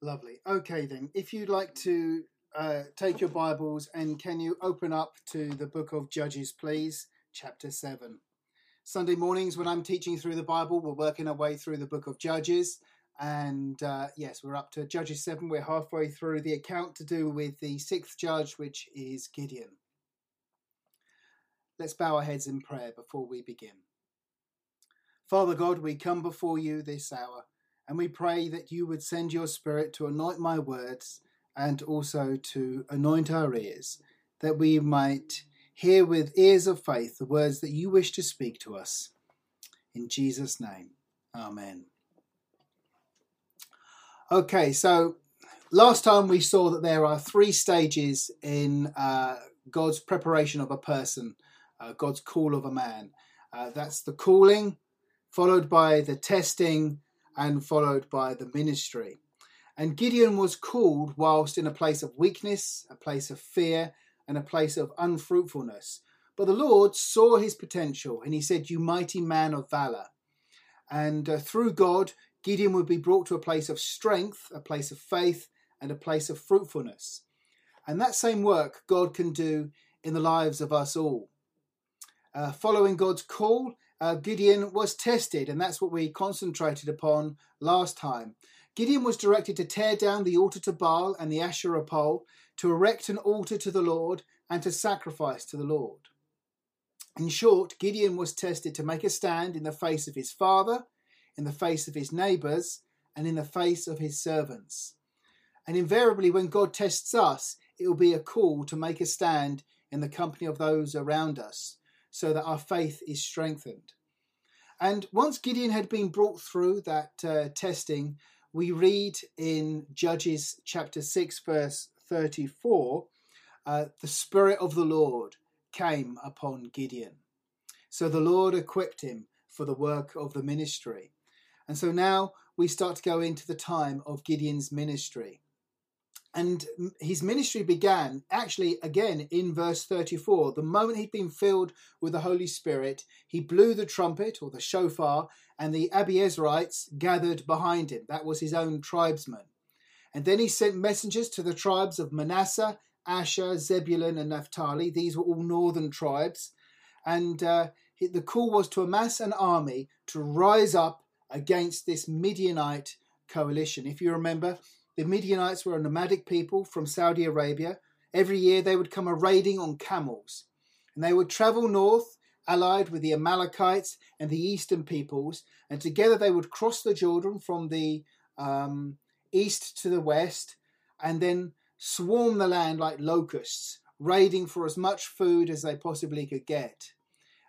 Lovely. Okay, then, if you'd like to uh, take your Bibles and can you open up to the book of Judges, please, chapter 7. Sunday mornings, when I'm teaching through the Bible, we're working our way through the book of Judges. And uh, yes, we're up to Judges 7. We're halfway through the account to do with the sixth judge, which is Gideon. Let's bow our heads in prayer before we begin. Father God, we come before you this hour and we pray that you would send your Spirit to anoint my words and also to anoint our ears, that we might hear with ears of faith the words that you wish to speak to us. In Jesus' name, Amen. Okay, so last time we saw that there are three stages in uh, God's preparation of a person, uh, God's call of a man. Uh, that's the calling, followed by the testing, and followed by the ministry. And Gideon was called whilst in a place of weakness, a place of fear, and a place of unfruitfulness. But the Lord saw his potential and he said, You mighty man of valor. And uh, through God, Gideon would be brought to a place of strength, a place of faith, and a place of fruitfulness. And that same work God can do in the lives of us all. Uh, following God's call, uh, Gideon was tested, and that's what we concentrated upon last time. Gideon was directed to tear down the altar to Baal and the Asherah pole, to erect an altar to the Lord, and to sacrifice to the Lord. In short, Gideon was tested to make a stand in the face of his father, in the face of his neighbours, and in the face of his servants. And invariably, when God tests us, it will be a call to make a stand in the company of those around us so that our faith is strengthened. And once Gideon had been brought through that uh, testing, we read in Judges chapter 6, verse 34 uh, the Spirit of the Lord came upon Gideon. So the Lord equipped him for the work of the ministry. And so now we start to go into the time of Gideon's ministry. And his ministry began actually again in verse 34. The moment he'd been filled with the Holy Spirit, he blew the trumpet or the shofar, and the Abiezrites gathered behind him. That was his own tribesmen. And then he sent messengers to the tribes of Manasseh, Asher, Zebulun, and Naphtali. These were all northern tribes. And uh, the call was to amass an army to rise up against this Midianite coalition. If you remember, the Midianites were a nomadic people from Saudi Arabia. Every year they would come a raiding on camels, and they would travel north, allied with the Amalekites and the eastern peoples, and together they would cross the Jordan from the um, east to the west, and then swarm the land like locusts, raiding for as much food as they possibly could get.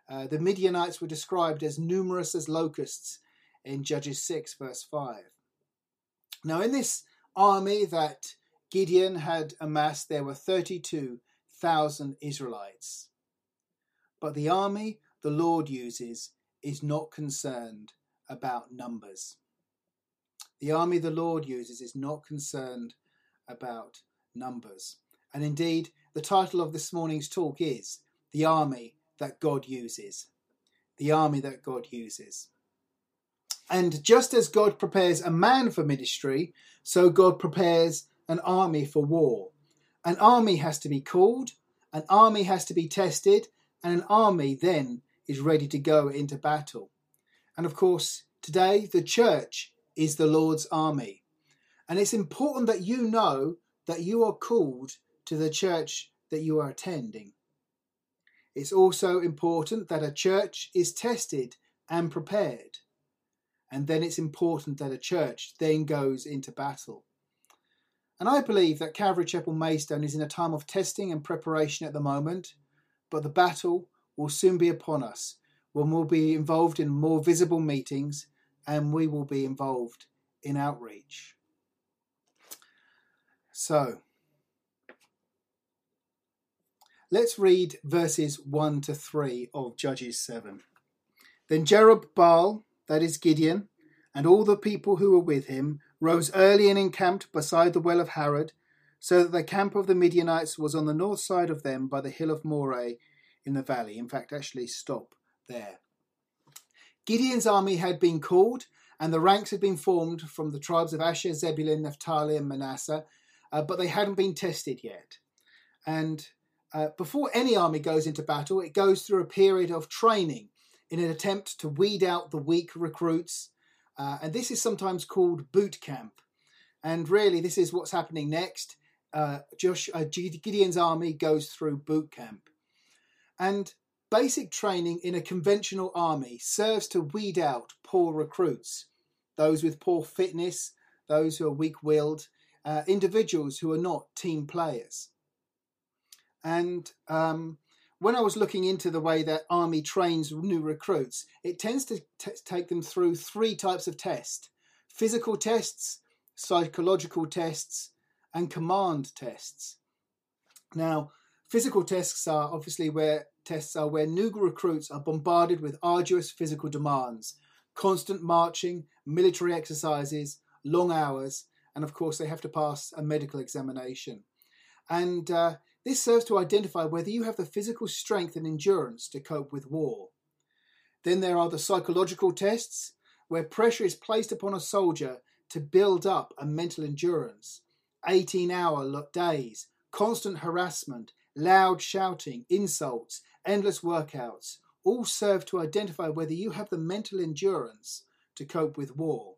Uh, the Midianites were described as numerous as locusts in Judges 6, verse 5. Now, in this army that Gideon had amassed, there were 32,000 Israelites. But the army the Lord uses is not concerned about numbers. The army the Lord uses is not concerned about numbers. And indeed, the title of this morning's talk is The Army That God Uses. The Army That God Uses. And just as God prepares a man for ministry, so God prepares an army for war. An army has to be called, an army has to be tested, and an army then is ready to go into battle. And of course, today the church is the Lord's army. And it's important that you know that you are called to the church that you are attending. It's also important that a church is tested and prepared and then it's important that a church then goes into battle. And I believe that Calvary Chapel Maidstone is in a time of testing and preparation at the moment, but the battle will soon be upon us when we'll be involved in more visible meetings and we will be involved in outreach. So, let's read verses 1 to 3 of Judges 7. Then Jerubbaal that is Gideon, and all the people who were with him, rose early and encamped beside the well of Harod, so that the camp of the Midianites was on the north side of them by the hill of Moreh in the valley. In fact, actually, stop there. Gideon's army had been called, and the ranks had been formed from the tribes of Asher, Zebulun, Naphtali, and Manasseh, uh, but they hadn't been tested yet. And uh, before any army goes into battle, it goes through a period of training in an attempt to weed out the weak recruits. Uh, and this is sometimes called boot camp. And really, this is what's happening next. Uh, Josh, uh, Gideon's army goes through boot camp. And basic training in a conventional army serves to weed out poor recruits, those with poor fitness, those who are weak willed, uh, individuals who are not team players. And um, when I was looking into the way that Army trains new recruits, it tends to t- take them through three types of tests physical tests, psychological tests, and command tests. Now, physical tests are obviously where tests are where new recruits are bombarded with arduous physical demands, constant marching, military exercises, long hours, and of course they have to pass a medical examination. And uh, this serves to identify whether you have the physical strength and endurance to cope with war. Then there are the psychological tests, where pressure is placed upon a soldier to build up a mental endurance. 18 hour days, constant harassment, loud shouting, insults, endless workouts all serve to identify whether you have the mental endurance to cope with war.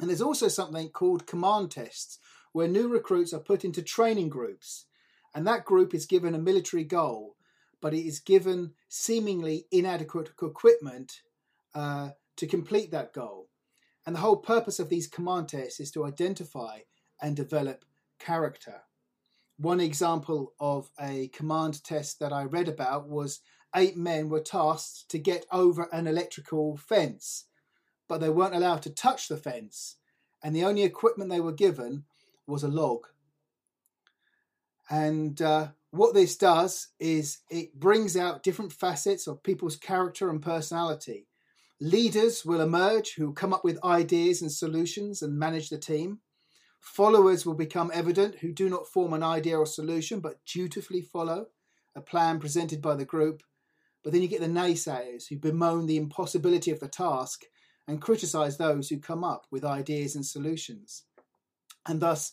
And there's also something called command tests, where new recruits are put into training groups and that group is given a military goal, but it is given seemingly inadequate equipment uh, to complete that goal. And the whole purpose of these command tests is to identify and develop character. One example of a command test that I read about was eight men were tasked to get over an electrical fence, but they weren't allowed to touch the fence, and the only equipment they were given was a log. And uh, what this does is it brings out different facets of people's character and personality. Leaders will emerge who come up with ideas and solutions and manage the team. Followers will become evident who do not form an idea or solution but dutifully follow a plan presented by the group. But then you get the naysayers who bemoan the impossibility of the task and criticize those who come up with ideas and solutions. And thus,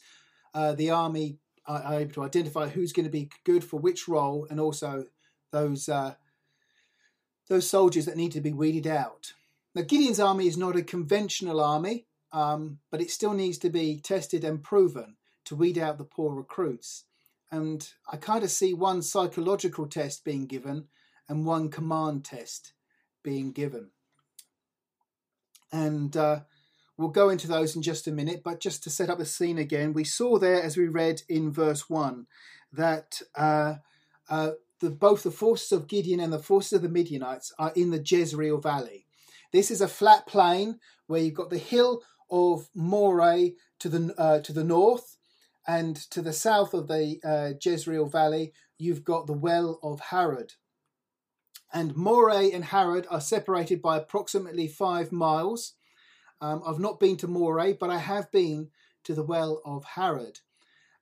uh, the army are able to identify who's going to be good for which role, and also those uh, those soldiers that need to be weeded out. Now, Gideon's army is not a conventional army, um, but it still needs to be tested and proven to weed out the poor recruits. And I kind of see one psychological test being given and one command test being given. And uh, We'll go into those in just a minute, but just to set up the scene again, we saw there, as we read in verse 1, that uh, uh, the, both the forces of Gideon and the forces of the Midianites are in the Jezreel Valley. This is a flat plain where you've got the hill of Moreh to the, uh, to the north, and to the south of the uh, Jezreel Valley, you've got the well of Harod. And Moreh and Harod are separated by approximately five miles. Um, I've not been to Moreh, but I have been to the well of Harod.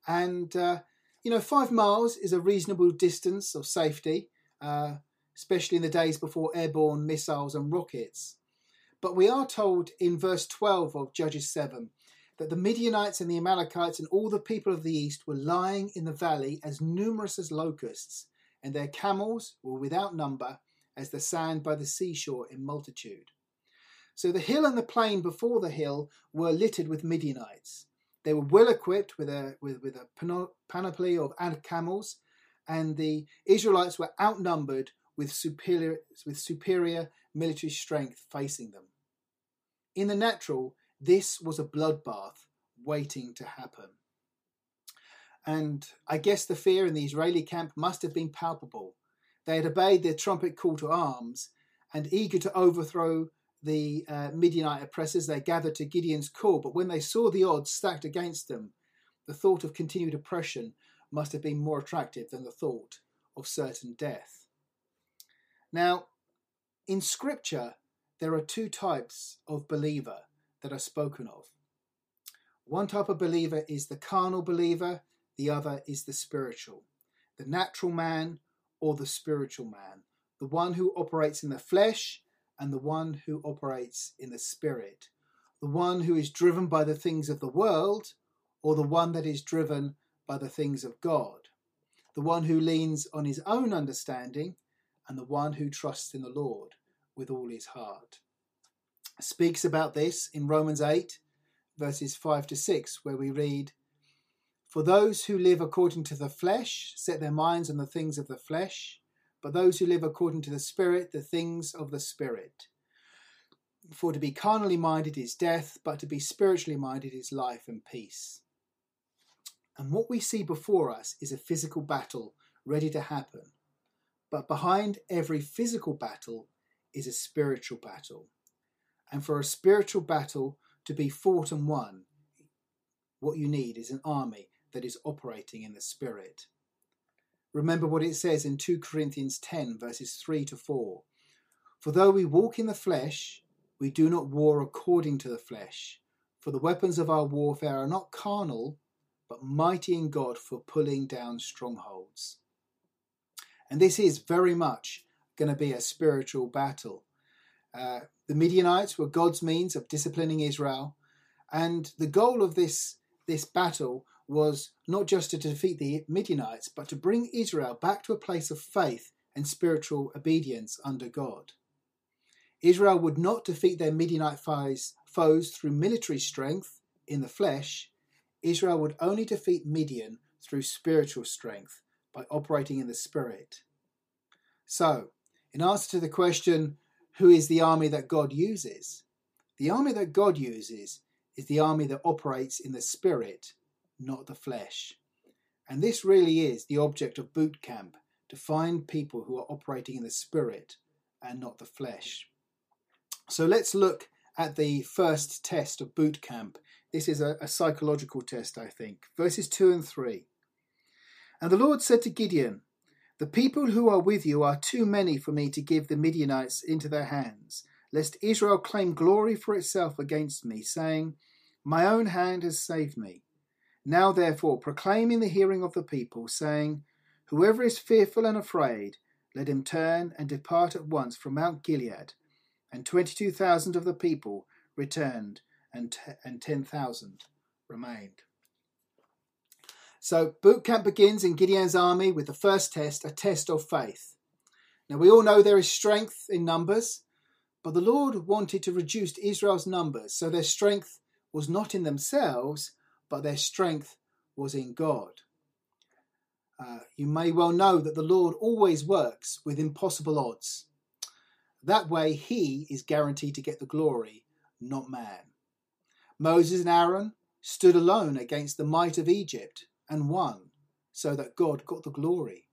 And, uh, you know, five miles is a reasonable distance of safety, uh, especially in the days before airborne missiles and rockets. But we are told in verse 12 of Judges 7 that the Midianites and the Amalekites and all the people of the east were lying in the valley as numerous as locusts, and their camels were without number as the sand by the seashore in multitude. So the hill and the plain before the hill were littered with Midianites. They were well equipped with a, with, with a panoply of camels, and the Israelites were outnumbered with superior, with superior military strength facing them. In the natural, this was a bloodbath waiting to happen. And I guess the fear in the Israeli camp must have been palpable. They had obeyed their trumpet call to arms and eager to overthrow the uh, Midianite oppressors, they gathered to Gideon's call, but when they saw the odds stacked against them, the thought of continued oppression must have been more attractive than the thought of certain death. Now, in Scripture, there are two types of believer that are spoken of. One type of believer is the carnal believer, the other is the spiritual, the natural man or the spiritual man, the one who operates in the flesh and the one who operates in the Spirit, the one who is driven by the things of the world or the one that is driven by the things of God, the one who leans on his own understanding and the one who trusts in the Lord with all his heart. Speaks about this in Romans 8, verses 5 to 6, where we read, For those who live according to the flesh set their minds on the things of the flesh, but those who live according to the Spirit, the things of the Spirit. For to be carnally minded is death, but to be spiritually minded is life and peace. And what we see before us is a physical battle ready to happen. But behind every physical battle is a spiritual battle. And for a spiritual battle to be fought and won, what you need is an army that is operating in the Spirit. Remember what it says in 2 Corinthians 10, verses 3 to 4. For though we walk in the flesh, we do not war according to the flesh. For the weapons of our warfare are not carnal, but mighty in God for pulling down strongholds. And this is very much going to be a spiritual battle. Uh, the Midianites were God's means of disciplining Israel, and the goal of this this battle was not just to defeat the Midianites, but to bring Israel back to a place of faith and spiritual obedience under God. Israel would not defeat their Midianite foes, through military strength in the flesh. Israel would only defeat Midian through spiritual strength by operating in the Spirit. So, in answer to the question, who is the army that God uses? The army that God uses is the army that operates in the Spirit, not the flesh. And this really is the object of boot camp to find people who are operating in the Spirit and not the flesh. So let's look at the first test of boot camp. This is a, a, psychological test, I think. Verses 2 and 3. And the Lord said to Gideon, The people who are with you are too many for me to give the Midianites into their hands, lest Israel claim glory for itself against me, saying, My own hand has saved me. Now therefore proclaim in the hearing of the people, saying, Whoever is fearful and afraid, let him turn and depart at once from Mount Gilead and 22,000 of the people returned, and, t- and 10,000 remained. So, boot camp begins in Gideon's army with the first test, a test of faith. Now, we all know there is strength in numbers, but the Lord wanted to reduce Israel's numbers, so their strength was not in themselves, but their strength was in God. Uh, you may well know that the Lord always works with impossible odds. That way, he is guaranteed to get the glory, not man. Moses and Aaron stood alone against the might of Egypt and won, so that God got the glory.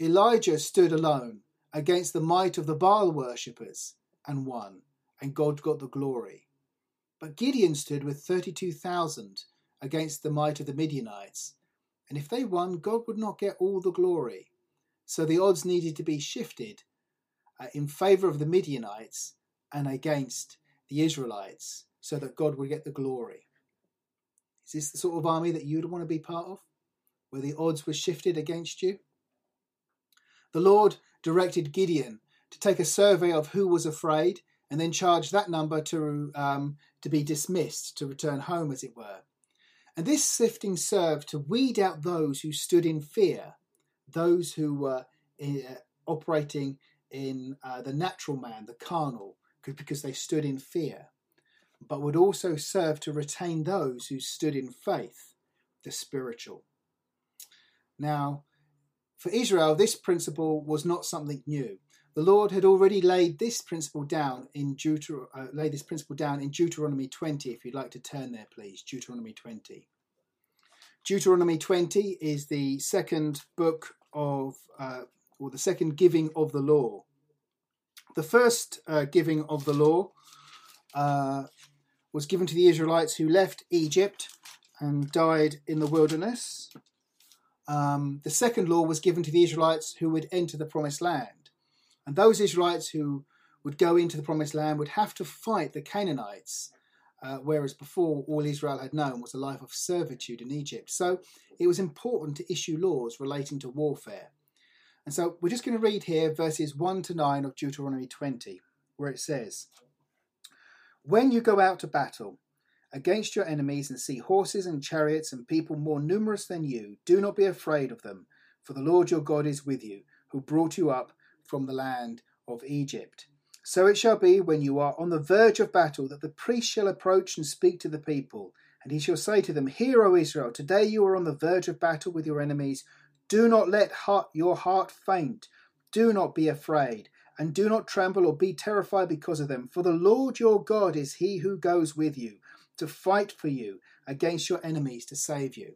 Elijah stood alone against the might of the Baal worshippers and won, and God got the glory. But Gideon stood with 32,000 against the might of the Midianites, and if they won, God would not get all the glory. So the odds needed to be shifted uh, in favor of the Midianites and against the Israelites so that God would get the glory. Is this the sort of army that you'd want to be part of, where the odds were shifted against you? The Lord directed Gideon to take a survey of who was afraid and then charge that number to, um, to be dismissed, to return home, as it were. And this sifting served to weed out those who stood in fear, those who were uh, operating in uh, the natural man, the carnal, because they stood in fear, but would also serve to retain those who stood in faith, the spiritual. Now, for Israel, this principle was not something new. The Lord had already laid this principle down in Deuter- uh, laid this principle down in Deuteronomy 20. If you'd like to turn there, please, Deuteronomy 20. Deuteronomy 20 is the second book of uh, or the second giving of the law. The first uh, giving of the law uh, was given to the Israelites who left Egypt and died in the wilderness. Um, the second law was given to the Israelites who would enter the promised land. And those Israelites who would go into the promised land would have to fight the Canaanites, uh, whereas before all Israel had known was a life of servitude in Egypt. So it was important to issue laws relating to warfare. And so we're just going to read here verses 1 to 9 of Deuteronomy 20, where it says, When you go out to battle against your enemies and see horses and chariots and people more numerous than you, do not be afraid of them, for the Lord your God is with you, who brought you up from the land of Egypt. So it shall be when you are on the verge of battle that the priest shall approach and speak to the people, and he shall say to them, Hear, O Israel, today you are on the verge of battle with your enemies. Do not let heart, your heart faint. Do not be afraid, and do not tremble or be terrified because of them. For the Lord your God is he who goes with you to fight for you against your enemies to save you.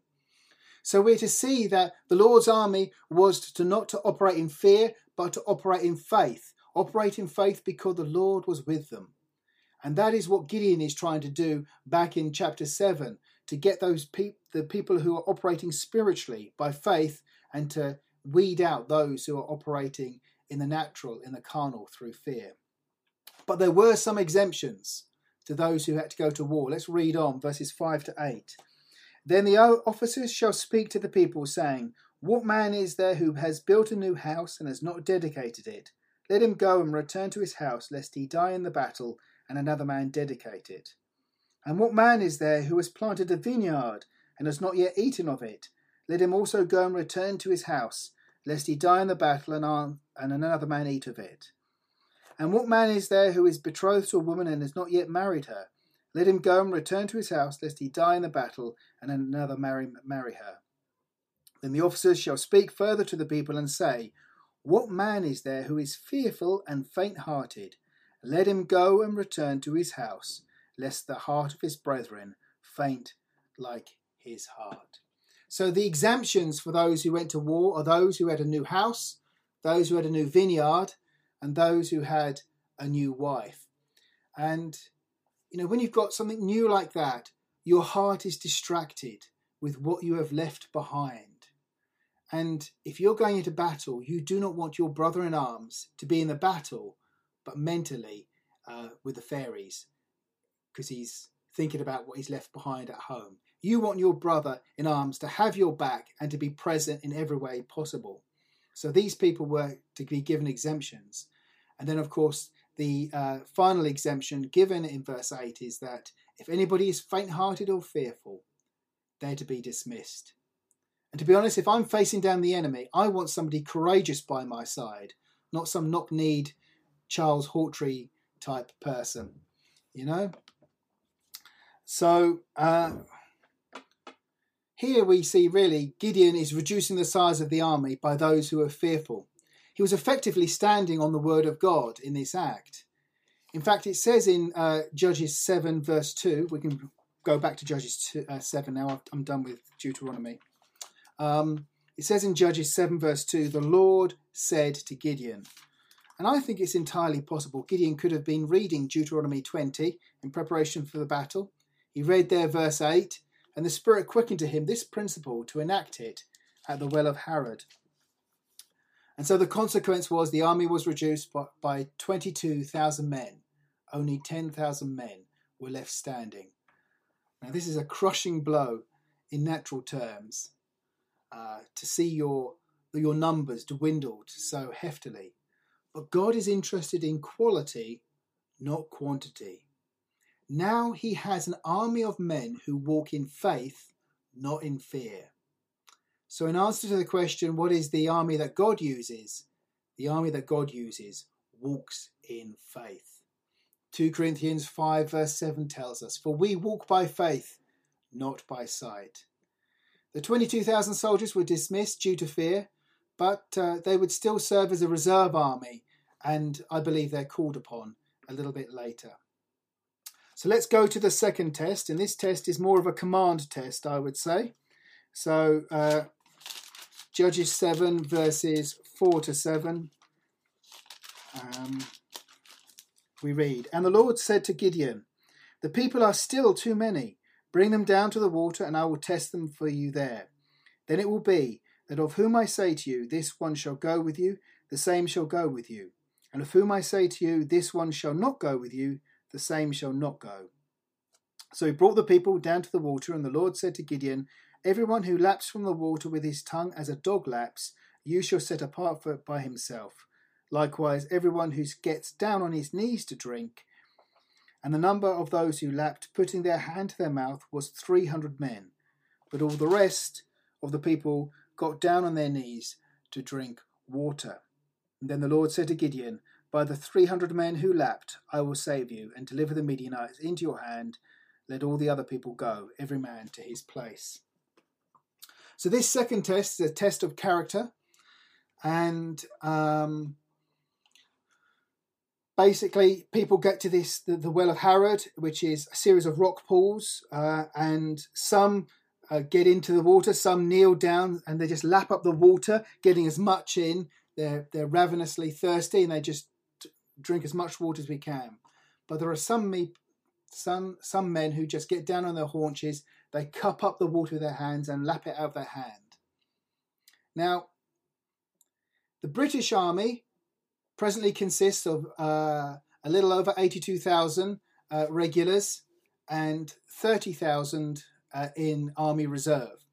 So we're to see that the Lord's army was to not to operate in fear, but to operate in faith. Operate in faith because the Lord was with them. And that is what Gideon is trying to do back in chapter 7 to get those pe- the people who are operating spiritually by faith and to weed out those who are operating in the natural, in the carnal, through fear. But there were some exemptions to those who had to go to war. Let's read on verses 5 to 8. Then the officers shall speak to the people, saying, What man is there who has built a new house and has not dedicated it? Let him go and return to his house, lest he die in the battle and another man dedicate it. And what man is there who has planted a vineyard and has not yet eaten of it? Let him also go and return to his house, lest he die in the battle and, another man eat of it. And what man is there who is betrothed to a woman and has not yet married her? Let him go and return to his house, lest he die in the battle and another marry, marry her. Then the officers shall speak further to the people and say, What man is there who is fearful and faint hearted? Let him go and return to his house, lest the heart of his brethren faint like his heart. So the exemptions for those who went to war are those who had a new house, those who had a new vineyard, and those who had a new wife. And, you know, when you've got something new like that, your heart is distracted with what you have left behind. And if you're going into battle, you do not want your brother in arms to be in the battle, but mentally uh, with the fairies, because he's thinking about what he's left behind at home. You want your brother in arms to have your back and to be present in every way possible. So these people were to be given exemptions. And then, of course, the uh, final exemption given in verse 8 is that if anybody is faint hearted or fearful, they're to be dismissed. And to be honest, if I'm facing down the enemy, I want somebody courageous by my side, not some knock kneed Charles Hawtrey type person, you know? So, uh, here we see really Gideon is reducing the size of the army by those who are fearful. He was effectively standing on the word of God in this act. In fact, it says in uh, Judges 7, verse 2, we can go back to Judges two, uh, 7 now, I'm done with Deuteronomy. Um, it says in Judges 7, verse 2, the Lord said to Gideon, and I think it's entirely possible Gideon could have been reading Deuteronomy 20 in preparation for the battle. He read there verse 8 and the Spirit quickened to him this principle to enact it at the well of Harod. And so the consequence was the army was reduced by, by 22,000 men. Only 10,000 men were left standing. Now, this is a crushing blow in natural terms uh, to see your, your numbers dwindled so heftily. But God is interested in quality, not quantity. Now he has an army of men who walk in faith, not in fear. So, in answer to the question, what is the army that God uses? The army that God uses walks in faith. 2 Corinthians 5, verse 7 tells us, For we walk by faith, not by sight. The 22,000 soldiers were dismissed due to fear, but uh, they would still serve as a reserve army, and I believe they're called upon a little bit later. So let's go to the second test, and this test is more of a command test, I would say. So uh, Judges 7, verses 4 to 7. Um, we read, And the Lord said to Gideon, The people are still too many. Bring them down to the water, and I will test them for you there. Then it will be that of whom I say to you, This one shall go with you, the same shall go with you. And of whom I say to you, This one shall not go with you, the same shall not go. So he brought the people down to the water, and the Lord said to Gideon, Everyone who laps from the water with his tongue as a dog laps, you shall set apart for it by himself. Likewise, everyone who gets down on his knees to drink, And the number of those who lapped, putting their hand to their mouth, was 300 men. But all the rest of the people got down on their knees to drink water. And then the Lord said to Gideon, By the 300 men who lapped, I will save you and deliver the Midianites into your hand. Let all the other people go, every man to his place. So, this second test is a test of character. And um, basically people get to this the, the, well of harod which is a series of rock pools uh, and some uh, get into the water some kneel down and they just lap up the water getting as much in. They're they're ravenously thirsty and they just drink as much water as we can. But there are some me some some men who just get down on their haunches they cup up the water with their hands and lap it out of their hand. Now the british army presently consists of uh, a little over 82,000 uh, regulars and 30,000 uh, in Army Reserve.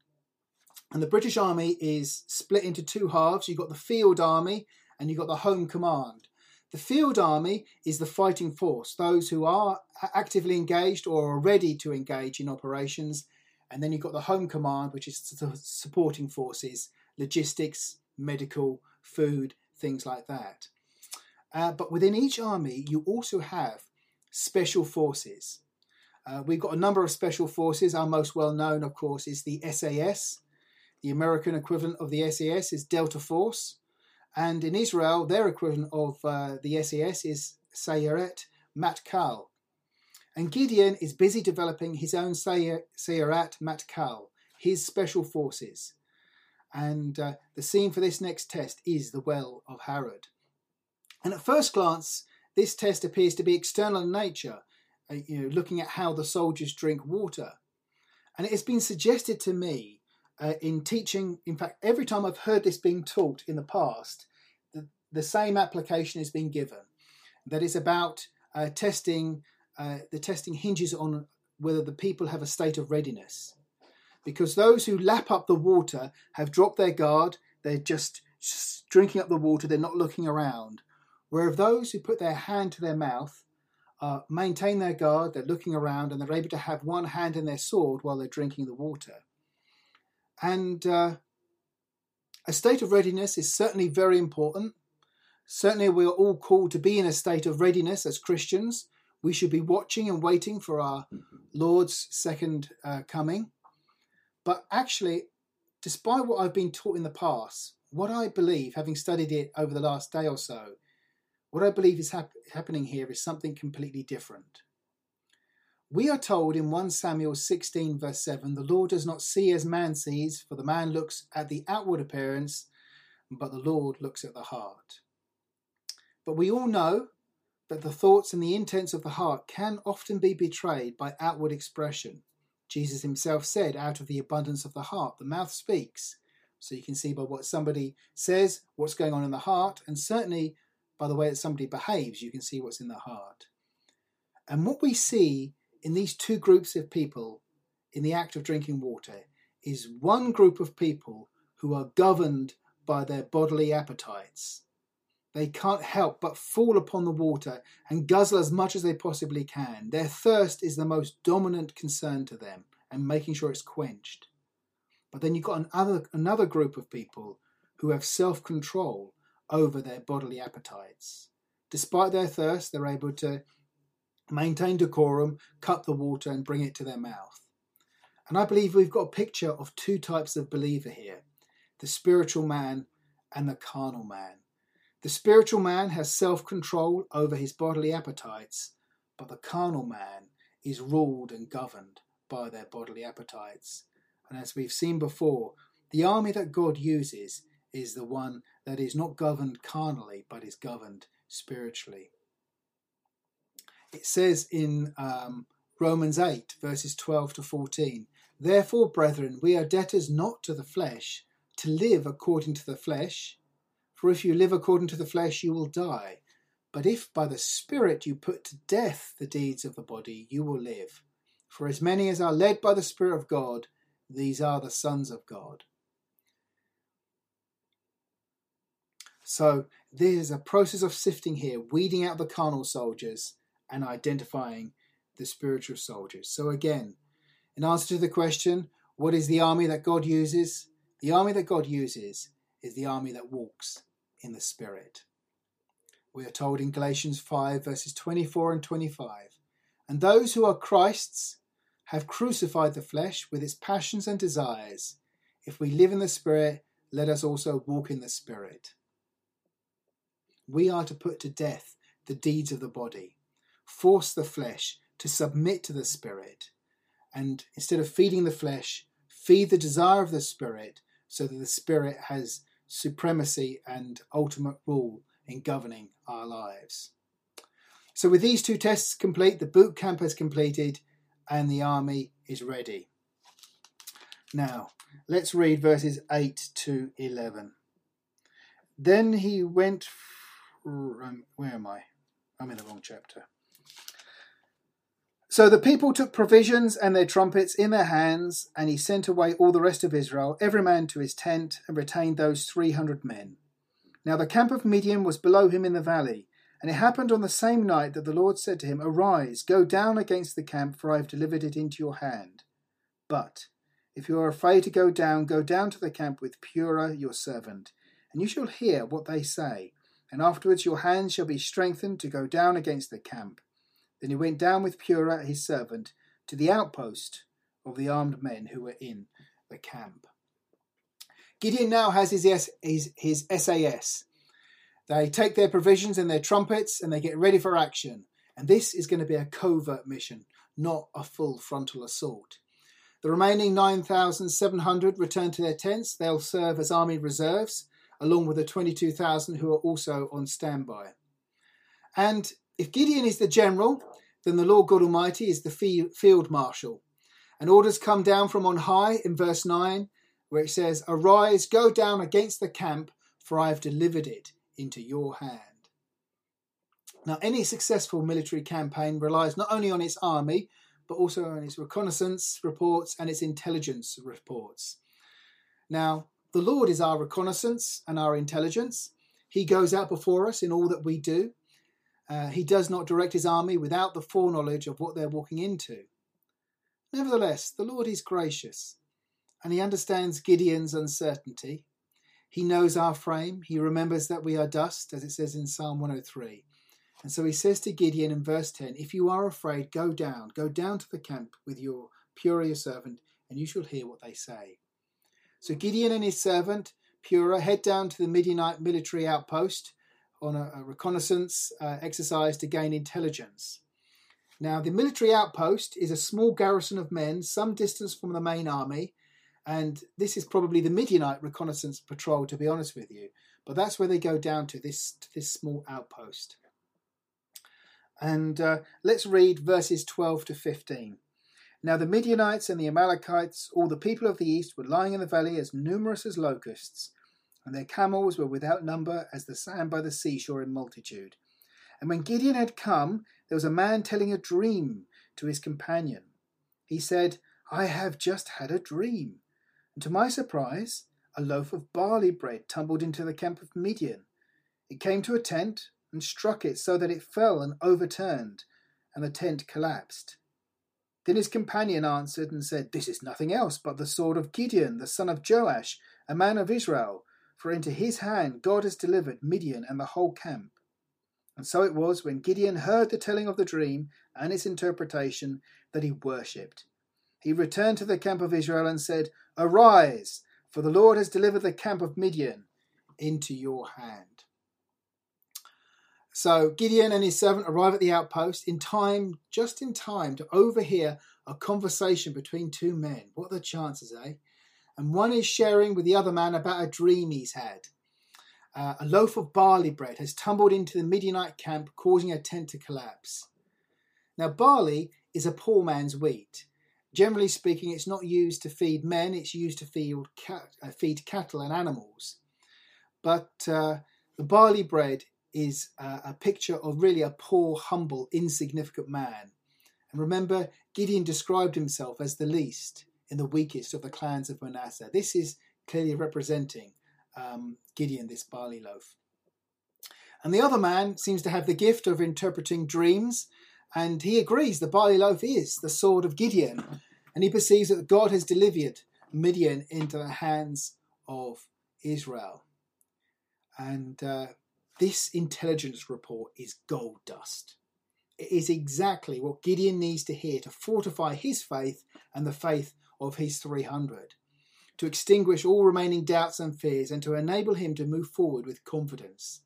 And the British Army is split into two halves. You've got the Field Army and you've got the Home Command. The Field Army is the fighting force, those who are actively engaged or are ready to engage in operations. And then you've got the Home Command, which is supporting forces, logistics, medical, food, things like that. Uh, but within each army, you also have special forces. Uh, we've got a number of special forces. Our most well known, of course, is the SAS. The American equivalent of the SAS is Delta Force. And in Israel, their equivalent of uh, the SAS is Sayeret Matkal. And Gideon is busy developing his own Sayeret Matkal, his special forces. And uh, the scene for this next test is the Well of Harod. And at first glance, this test appears to be external in nature, uh, you know, looking at how the soldiers drink water. And it has been suggested to me uh, in teaching, in fact, every time I've heard this being taught in the past, the, the same application has been given. That is about uh, testing, uh, the testing hinges on whether the people have a state of readiness. Because those who lap up the water have dropped their guard, they're just drinking up the water, they're not looking around. Whereas those who put their hand to their mouth uh, maintain their guard, they're looking around, and they're able to have one hand in their sword while they're drinking the water. And uh, a state of readiness is certainly very important. Certainly, we are all called to be in a state of readiness as Christians. We should be watching and waiting for our Lord's second uh, coming. But actually, despite what I've been taught in the past, what I believe, having studied it over the last day or so, what I believe is hap- happening here is something completely different. We are told in 1 Samuel 16, verse 7, the Lord does not see as man sees, for the man looks at the outward appearance, but the Lord looks at the heart. But we all know that the thoughts and the intents of the heart can often be betrayed by outward expression. Jesus himself said, Out of the abundance of the heart, the mouth speaks. So you can see by what somebody says, what's going on in the heart, and certainly by the way that somebody behaves, you can see what's in their heart. And what we see in these two groups of people in the act of drinking water is one group of people who are governed by their bodily appetites. They can't help but fall upon the water and guzzle as much as they possibly can. Their thirst is the most dominant concern to them and making sure it's quenched. But then you've got another, another group of people who have self control over their bodily appetites. Despite their thirst, they're able to maintain decorum, cup the water, and bring it to their mouth. And I believe we've got a picture of two types of believer here the spiritual man and the carnal man. The spiritual man has self control over his bodily appetites, but the carnal man is ruled and governed by their bodily appetites. And as we've seen before, the army that God uses is the one that is not governed carnally, but is governed spiritually. It says in um, Romans 8, verses 12 to 14 Therefore, brethren, we are debtors not to the flesh, to live according to the flesh. For if you live according to the flesh, you will die. But if by the Spirit you put to death the deeds of the body, you will live. For as many as are led by the Spirit of God, these are the sons of God. So there's a process of sifting here, weeding out the carnal soldiers and identifying the spiritual soldiers. So, again, in answer to the question, what is the army that God uses? The army that God uses is the army that walks in the Spirit. We are told in Galatians 5, verses 24 and 25 And those who are Christ's have crucified the flesh with its passions and desires. If we live in the Spirit, let us also walk in the Spirit. We are to put to death the deeds of the body, force the flesh to submit to the Spirit, and instead of feeding the flesh, feed the desire of the Spirit so that the Spirit has supremacy and ultimate rule in governing our lives. So, with these two tests complete, the boot camp has completed and the army is ready. Now, let's read verses 8 to 11. Then he went. Um, where am I? I'm in the wrong chapter. So the people took provisions and their trumpets in their hands, and he sent away all the rest of Israel, every man to his tent, and retained those three hundred men. Now the camp of Midian was below him in the valley. And it happened on the same night that the Lord said to him, Arise, go down against the camp, for I have delivered it into your hand. But if you are afraid to go down, go down to the camp with Purah your servant, and you shall hear what they say. And afterwards your hands shall be strengthened to go down against the camp. Then he went down with Purah his servant to the outpost of the armed men who were in the camp. Gideon now has his, his, his SAS, they take their provisions and their trumpets and they get ready for action. And this is going to be a covert mission, not a full frontal assault. The remaining 9,700 return to their tents. They'll serve as army reserves, along with the 22,000 who are also on standby. And if Gideon is the general, then the Lord God Almighty is the field marshal. And orders come down from on high in verse 9, where it says, Arise, go down against the camp, for I have delivered it into your hand. Now, any successful military campaign relies not only on its army, but also on its reconnaissance reports and its intelligence reports. Now, the Lord is our reconnaissance and our intelligence. He goes out before us in all that we do. Uh, he does not direct his army without the foreknowledge of what they're walking into. Nevertheless, the Lord is gracious, and he understands Gideon's uncertainty he knows our frame. He remembers that we are dust, as it says in Psalm 103. And so he says to Gideon in verse 10 If you are afraid, go down, go down to the camp with your Purah servant, and you shall hear what they say. So Gideon and his servant Purah head down to the Midianite military outpost on a, a reconnaissance uh, exercise to gain intelligence. Now, the military outpost is a small garrison of men some distance from the main army, and this is probably the Midianite reconnaissance patrol, to be honest with you. But that's where they go down to this to this small outpost. And uh, let's read verses 12 to 15. Now the Midianites and the Amalekites, all the people of the east, were lying in the valley as numerous as locusts, and their camels were without number as the sand by the seashore in multitude. And when Gideon had come, there was a man telling a dream to his companion. He said, I have just had a dream and to my surprise, a loaf of barley bread tumbled into the camp of Midian. It came to a tent and struck it so that it fell and overturned, and the tent collapsed. Then his companion answered and said, This is nothing else but the sword of Gideon, the son of Joash, a man of Israel, for into his hand God has delivered Midian and the whole camp. And so it was when Gideon heard the telling of the dream and its interpretation that he worshipped he returned to the camp of Israel and said, Arise, for the Lord has delivered the camp of Midian into your hand. So Gideon and his servant arrive at the outpost in time, just in time, to overhear a conversation between two men. What are the chances, eh? And one is sharing with the other man about a dream he's had. Uh, a loaf of barley bread has tumbled into the Midianite camp, causing a tent to collapse. Now, barley is a poor man's wheat. Generally speaking, it's not used to feed men, it's used to feed, cat, uh, feed cattle and animals. But uh, the barley bread is uh, a picture of really a poor, humble, insignificant man. And remember, Gideon described himself as the least in the weakest of the clans of Manasseh. This is clearly representing um, Gideon, this barley loaf. And the other man seems to have the gift of interpreting dreams and he agrees the barley loaf is the sword of Gideon, and he perceives that God has delivered Midian into the hands of Israel. And uh, this intelligence report is gold dust. It is exactly what Gideon needs to hear to fortify his faith and the faith of his 300, to extinguish all remaining doubts and fears, and to enable him to move forward with confidence.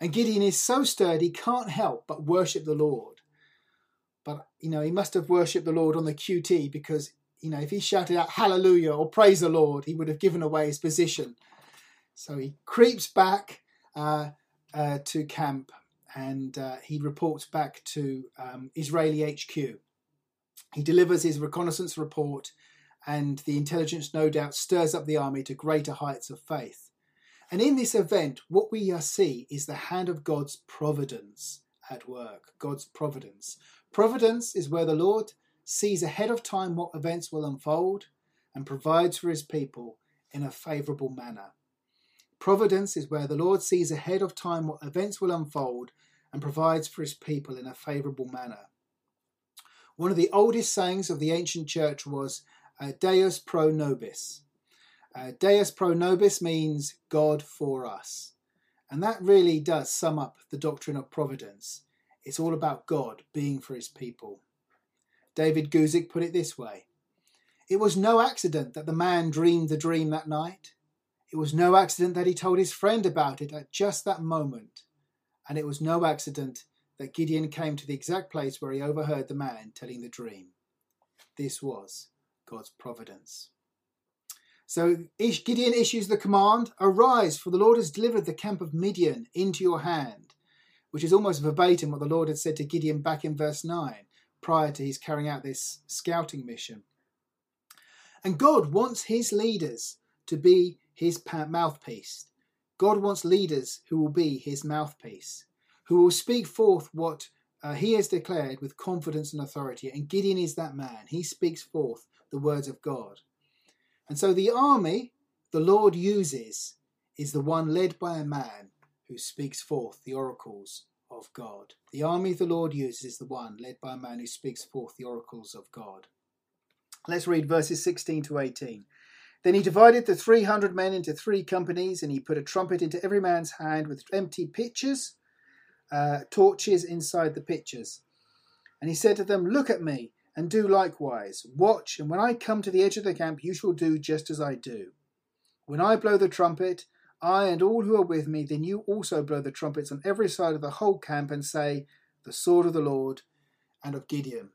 And Gideon is so stirred he can't help but worship the Lord. But, you know, he must have worshipped the Lord on the QT because, you know, if he shouted out hallelujah or praise the Lord, he would have given away his position. So he creeps back uh, uh, to camp and uh, he reports back to um, Israeli HQ. He delivers his reconnaissance report, and the intelligence no doubt stirs up the army to greater heights of faith. And in this event, what we see is the hand of God's providence at work. God's providence. Providence is where the Lord sees ahead of time what events will unfold and provides for his people in a favourable manner. Providence is where the Lord sees ahead of time what events will unfold and provides for his people in a favourable manner. One of the oldest sayings of the ancient church was uh, Deus pro nobis. Uh, Deus pro nobis means God for us. And that really does sum up the doctrine of providence. It's all about God being for his people. David Guzik put it this way It was no accident that the man dreamed the dream that night. It was no accident that he told his friend about it at just that moment. And it was no accident that Gideon came to the exact place where he overheard the man telling the dream. This was God's providence. So Gideon issues the command Arise, for the Lord has delivered the camp of Midian into your hand, which is almost verbatim what the Lord had said to Gideon back in verse 9, prior to his carrying out this scouting mission. And God wants his leaders to be his mouthpiece. God wants leaders who will be his mouthpiece, who will speak forth what uh, he has declared with confidence and authority. And Gideon is that man. He speaks forth the words of God. And so the army the Lord uses is the one led by a man who speaks forth the oracles of God. The army the Lord uses is the one led by a man who speaks forth the oracles of God. Let's read verses 16 to 18. Then he divided the three hundred men into three companies, and he put a trumpet into every man's hand with empty pitchers, uh, torches inside the pitchers. And he said to them, Look at me, and do likewise. Watch, and when I come to the edge of the camp, you shall do just as I do. When I blow the trumpet, I and all who are with me, then you also blow the trumpets on every side of the whole camp, and say, The sword of the Lord and of Gideon.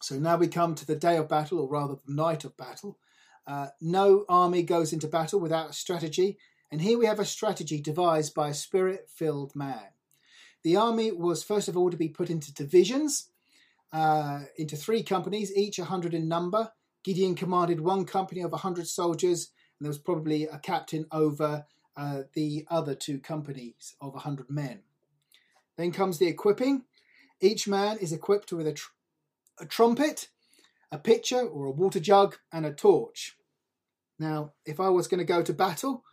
So now we come to the day of battle, or rather the night of battle. Uh, no army goes into battle without a strategy, and here we have a strategy devised by a spirit filled man. The army was first of all to be put into divisions, uh, into three companies, each 100 in number. Gideon commanded one company of 100 soldiers, and there was probably a captain over uh, the other two companies of 100 men. Then comes the equipping. Each man is equipped with a, tr- a trumpet, a pitcher or a water jug, and a torch. Now, if I was going to go to battle,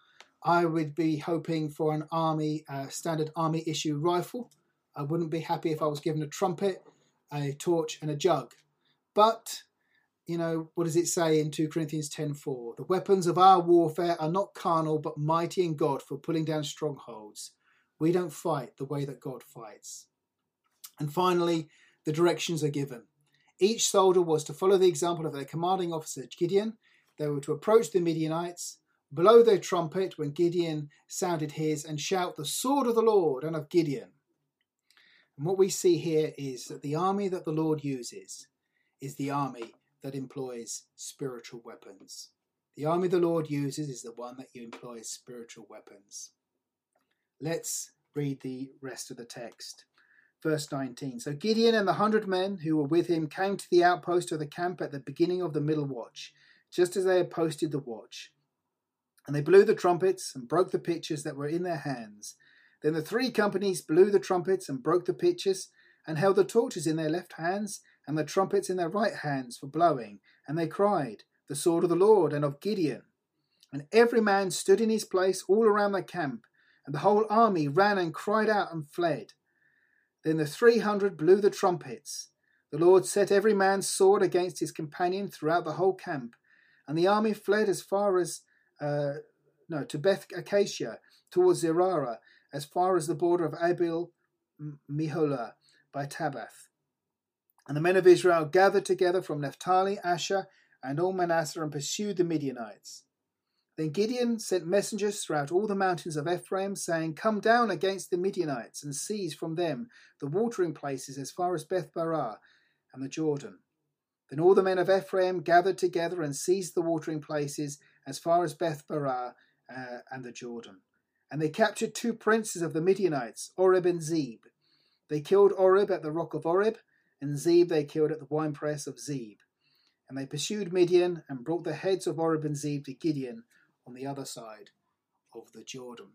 I would be hoping for an army, uh, standard army issue rifle. I wouldn't be happy if I was given a trumpet, a torch, and a jug. But, you know, what does it say in 2 Corinthians 10:4? The weapons of our warfare are not carnal, but mighty in God for pulling down strongholds. We don't fight the way that God fights. And finally, the directions are given. Each soldier was to follow the example of their commanding officer Gideon they were to approach the Midianites, blow their trumpet when Gideon sounded his, and shout, The sword of the Lord and of Gideon. And what we see here is that the army that the Lord uses is the army that employs spiritual weapons. The army the Lord uses is the one that employs spiritual weapons. Let's read the rest of the text. Verse 19 So Gideon and the hundred men who were with him came to the outpost of the camp at the beginning of the middle watch just as they had posted the watch. And they blew the trumpets and broke the pitchers that were in their hands. Then the three companies blew the trumpets and broke the pitchers, and held the torches in their left hands and the trumpets in their right hands for blowing. And they cried, The sword of the Lord and of Gideon. And every man stood in his place all around the camp, and the whole army ran and cried out and fled. Then the three hundred blew the trumpets. The Lord set every man's sword against his companion throughout the whole camp, and the army fled as far as uh, no to Beth Acacia towards Zererah, as far as the border of Abel Meholah by Tabbath. And the men of Israel gathered together from Naphtali, Asher, and all Manasseh and pursued the Midianites. Then Gideon sent messengers throughout all the mountains of Ephraim, saying, Come down against the Midianites and seize from them the watering places as far as Beth Barah and the Jordan. Then all the men of Ephraim gathered together and seized the watering places as far as Beth Barah uh, and the Jordan. And they captured two princes of the Midianites, Oreb and Zeb. They killed Oreb at the rock of Oreb, and Zeb they killed at the winepress of Zeb. And they pursued Midian and brought the heads of Oreb and Zeb to Gideon on the other side of the Jordan.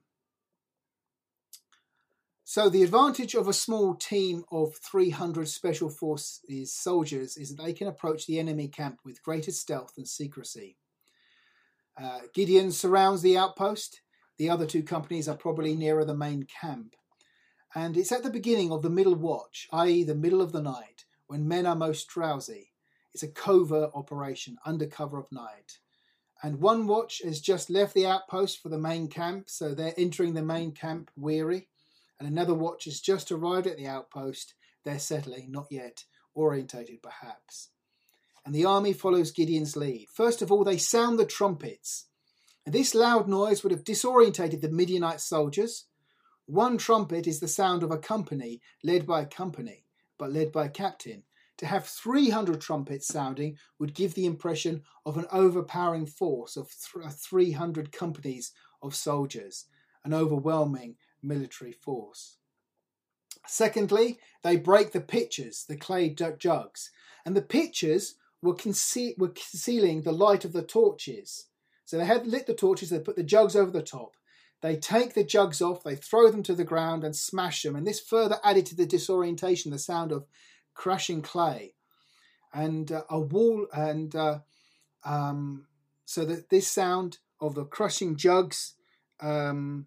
So, the advantage of a small team of 300 Special Forces soldiers is that they can approach the enemy camp with greater stealth and secrecy. Uh, Gideon surrounds the outpost. The other two companies are probably nearer the main camp. And it's at the beginning of the middle watch, i.e., the middle of the night, when men are most drowsy. It's a covert operation under cover of night. And one watch has just left the outpost for the main camp, so they're entering the main camp weary. And another watch has just arrived at the outpost. They're settling, not yet, orientated perhaps. And the army follows Gideon's lead. First of all, they sound the trumpets. And this loud noise would have disorientated the Midianite soldiers. One trumpet is the sound of a company led by a company, but led by a captain. To have 300 trumpets sounding would give the impression of an overpowering force of 300 companies of soldiers, an overwhelming military force. Secondly, they break the pitchers, the clay jugs, and the pitchers were, conce- were concealing the light of the torches. So they had lit the torches, they put the jugs over the top. They take the jugs off, they throw them to the ground and smash them, and this further added to the disorientation, the sound of crushing clay, and uh, a wall, and uh, um, so that this sound of the crushing jugs um,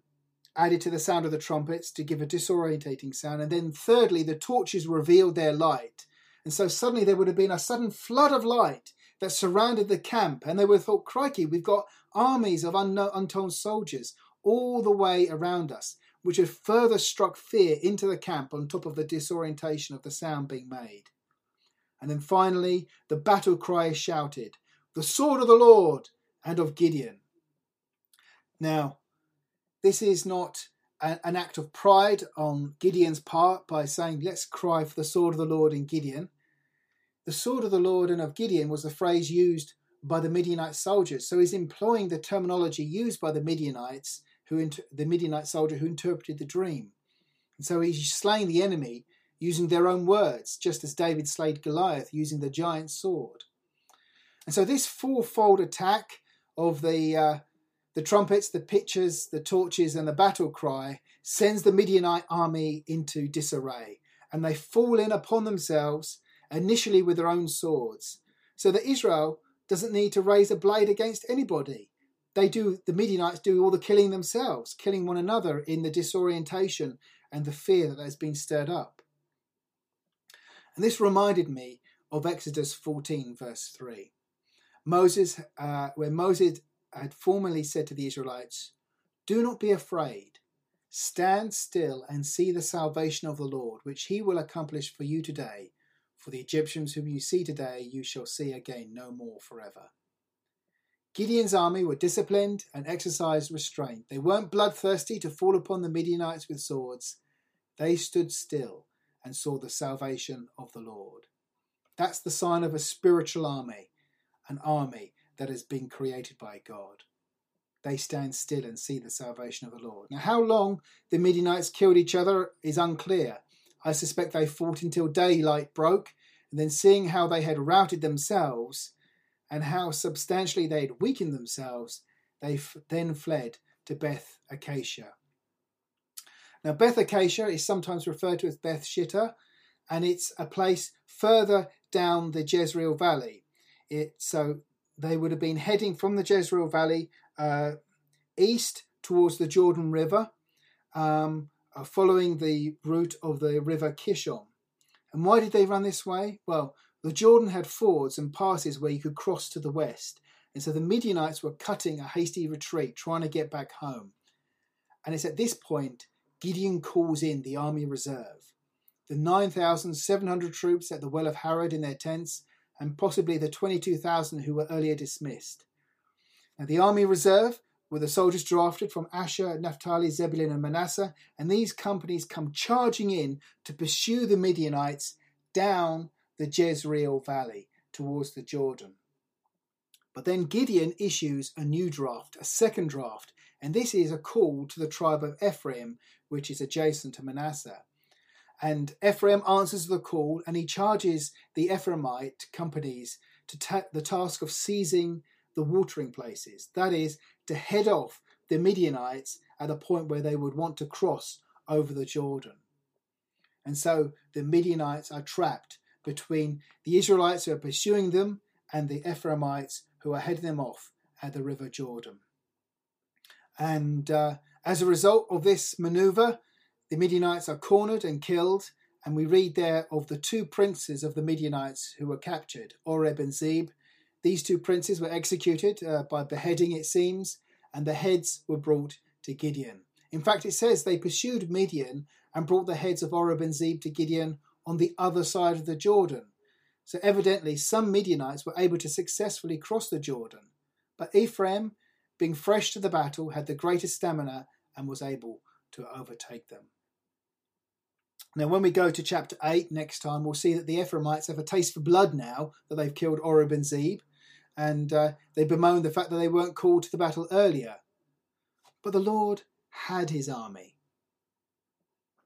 added to the sound of the trumpets to give a disorientating sound, and then thirdly, the torches revealed their light, and so suddenly there would have been a sudden flood of light that surrounded the camp, and they would have thought, "Crikey, we've got armies of unknown, untold soldiers." All the way around us which had further struck fear into the camp on top of the disorientation of the sound being made. And then finally, the battle cry is shouted, The sword of the Lord and of Gideon. Now, this is not an act of pride on Gideon's part by saying, Let's cry for the sword of the Lord in Gideon. The sword of the Lord and of Gideon was the phrase used by the Midianite soldiers. So he's employing the terminology used by the Midianites who inter- the Midianite soldier who interpreted the dream. And so he's slaying the enemy using their own words, just as David slayed Goliath using the giant sword. And so this fourfold attack of the uh, the trumpets, the pitchers, the torches, and the battle cry sends the Midianite army into disarray, and they fall in upon themselves initially with their own swords, so that Israel doesn't need to raise a blade against anybody they do the Midianites do all the killing themselves, killing one another in the disorientation and the fear that has been stirred up. And this reminded me of Exodus 14, verse 3. Moses, uh, where Moses had formerly said to the Israelites, Do not be afraid. Stand still and see the salvation of the Lord, which he will accomplish for you today. For the Egyptians whom you see today, you shall see again no more forever. Gideon's army were disciplined and exercised restraint. They weren't bloodthirsty to fall upon the Midianites with swords. They stood still and saw the salvation of the Lord. That's the sign of a spiritual army, an army that has been created by God. They stand still and see the salvation of the Lord. Now, how long the Midianites killed each other is unclear. I suspect they fought until daylight broke, and then seeing how they had routed themselves, and how substantially they had weakened themselves, they f- then fled to Beth Acacia. Now, Beth Acacia is sometimes referred to as Beth Shittah, and it's a place further down the Jezreel Valley. It, so they would have been heading from the Jezreel Valley uh, east towards the Jordan River, um, uh, following the route of the river Kishon. And why did they run this way? Well, the Jordan had fords and passes where you could cross to the west. And so the Midianites were cutting a hasty retreat, trying to get back home. And it's at this point Gideon calls in the army reserve. The 9,700 troops at the Well of Harod in their tents, and possibly the 22,000 who were earlier dismissed. Now, the army reserve were the soldiers drafted from Asher, Naphtali, Zebulun, and Manasseh, and these companies come charging in to pursue the Midianites down the Jezreel Valley towards the Jordan. But then Gideon issues a new draft, a second draft, and this is a call to the tribe of Ephraim, which is adjacent to Manasseh. And Ephraim answers the call and he charges the Ephraimite companies to take the task of seizing the watering places. That is, to head off the Midianites at a point where they would want to cross over the Jordan. And so the Midianites are trapped between the Israelites who are pursuing them and the Ephraimites who are heading them off at the River Jordan. And uh, as a result of this maneuver, the Midianites are cornered and killed, and we read there of the two princes of the Midianites who were captured, Oreb and Zeb. These two princes were executed uh, by beheading, it seems, and the heads were brought to Gideon. In fact, it says they pursued Midian and brought the heads of Oreb and Zeb to Gideon on the other side of the Jordan. So evidently, some Midianites were able to successfully cross the Jordan, but Ephraim, being fresh to the battle, had the greatest stamina and was able to overtake them. Now, when we go to chapter 8 next time, we'll see that the Ephraimites have a taste for blood now that they've killed Oreb and Zeb, and uh, they bemoan the fact that they weren't called to the battle earlier. But the Lord had his army.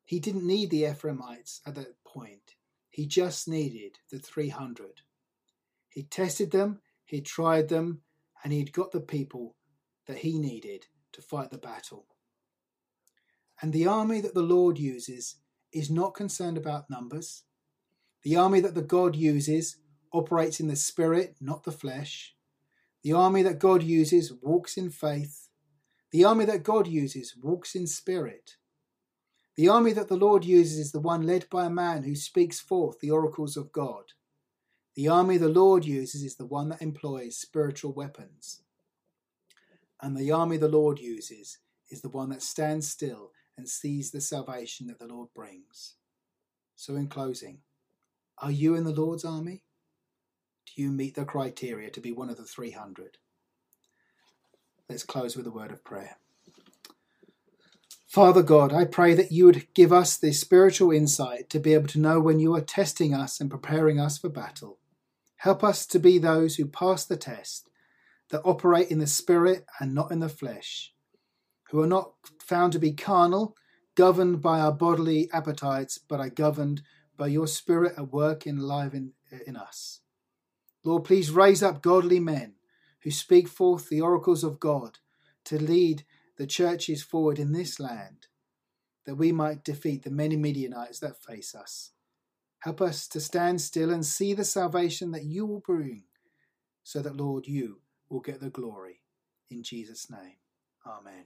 He didn't need the Ephraimites at that point, he just needed the 300. He tested them, he tried them, and he'd got the people that he needed to fight the battle. And the army that the Lord uses is not concerned about numbers. The army that the God uses operates in the spirit, not the flesh. The army that God uses walks in faith. The army that God uses walks in spirit. The army that the Lord uses is the one led by a man who speaks forth the oracles of God. The army the Lord uses is the one that employs spiritual weapons. And the army the Lord uses is the one that stands still and sees the salvation that the Lord brings. So, in closing, are you in the Lord's army? Do you meet the criteria to be one of the 300? Let's close with a word of prayer. Father God, I pray that you would give us the spiritual insight to be able to know when you are testing us and preparing us for battle. Help us to be those who pass the test, that operate in the spirit and not in the flesh, who are not found to be carnal, governed by our bodily appetites, but are governed by your Spirit at work in life in, in us. Lord, please raise up godly men who speak forth the oracles of God to lead the churches forward in this land, that we might defeat the many Midianites that face us. Help us to stand still and see the salvation that you will bring, so that, Lord, you will get the glory. In Jesus' name, Amen.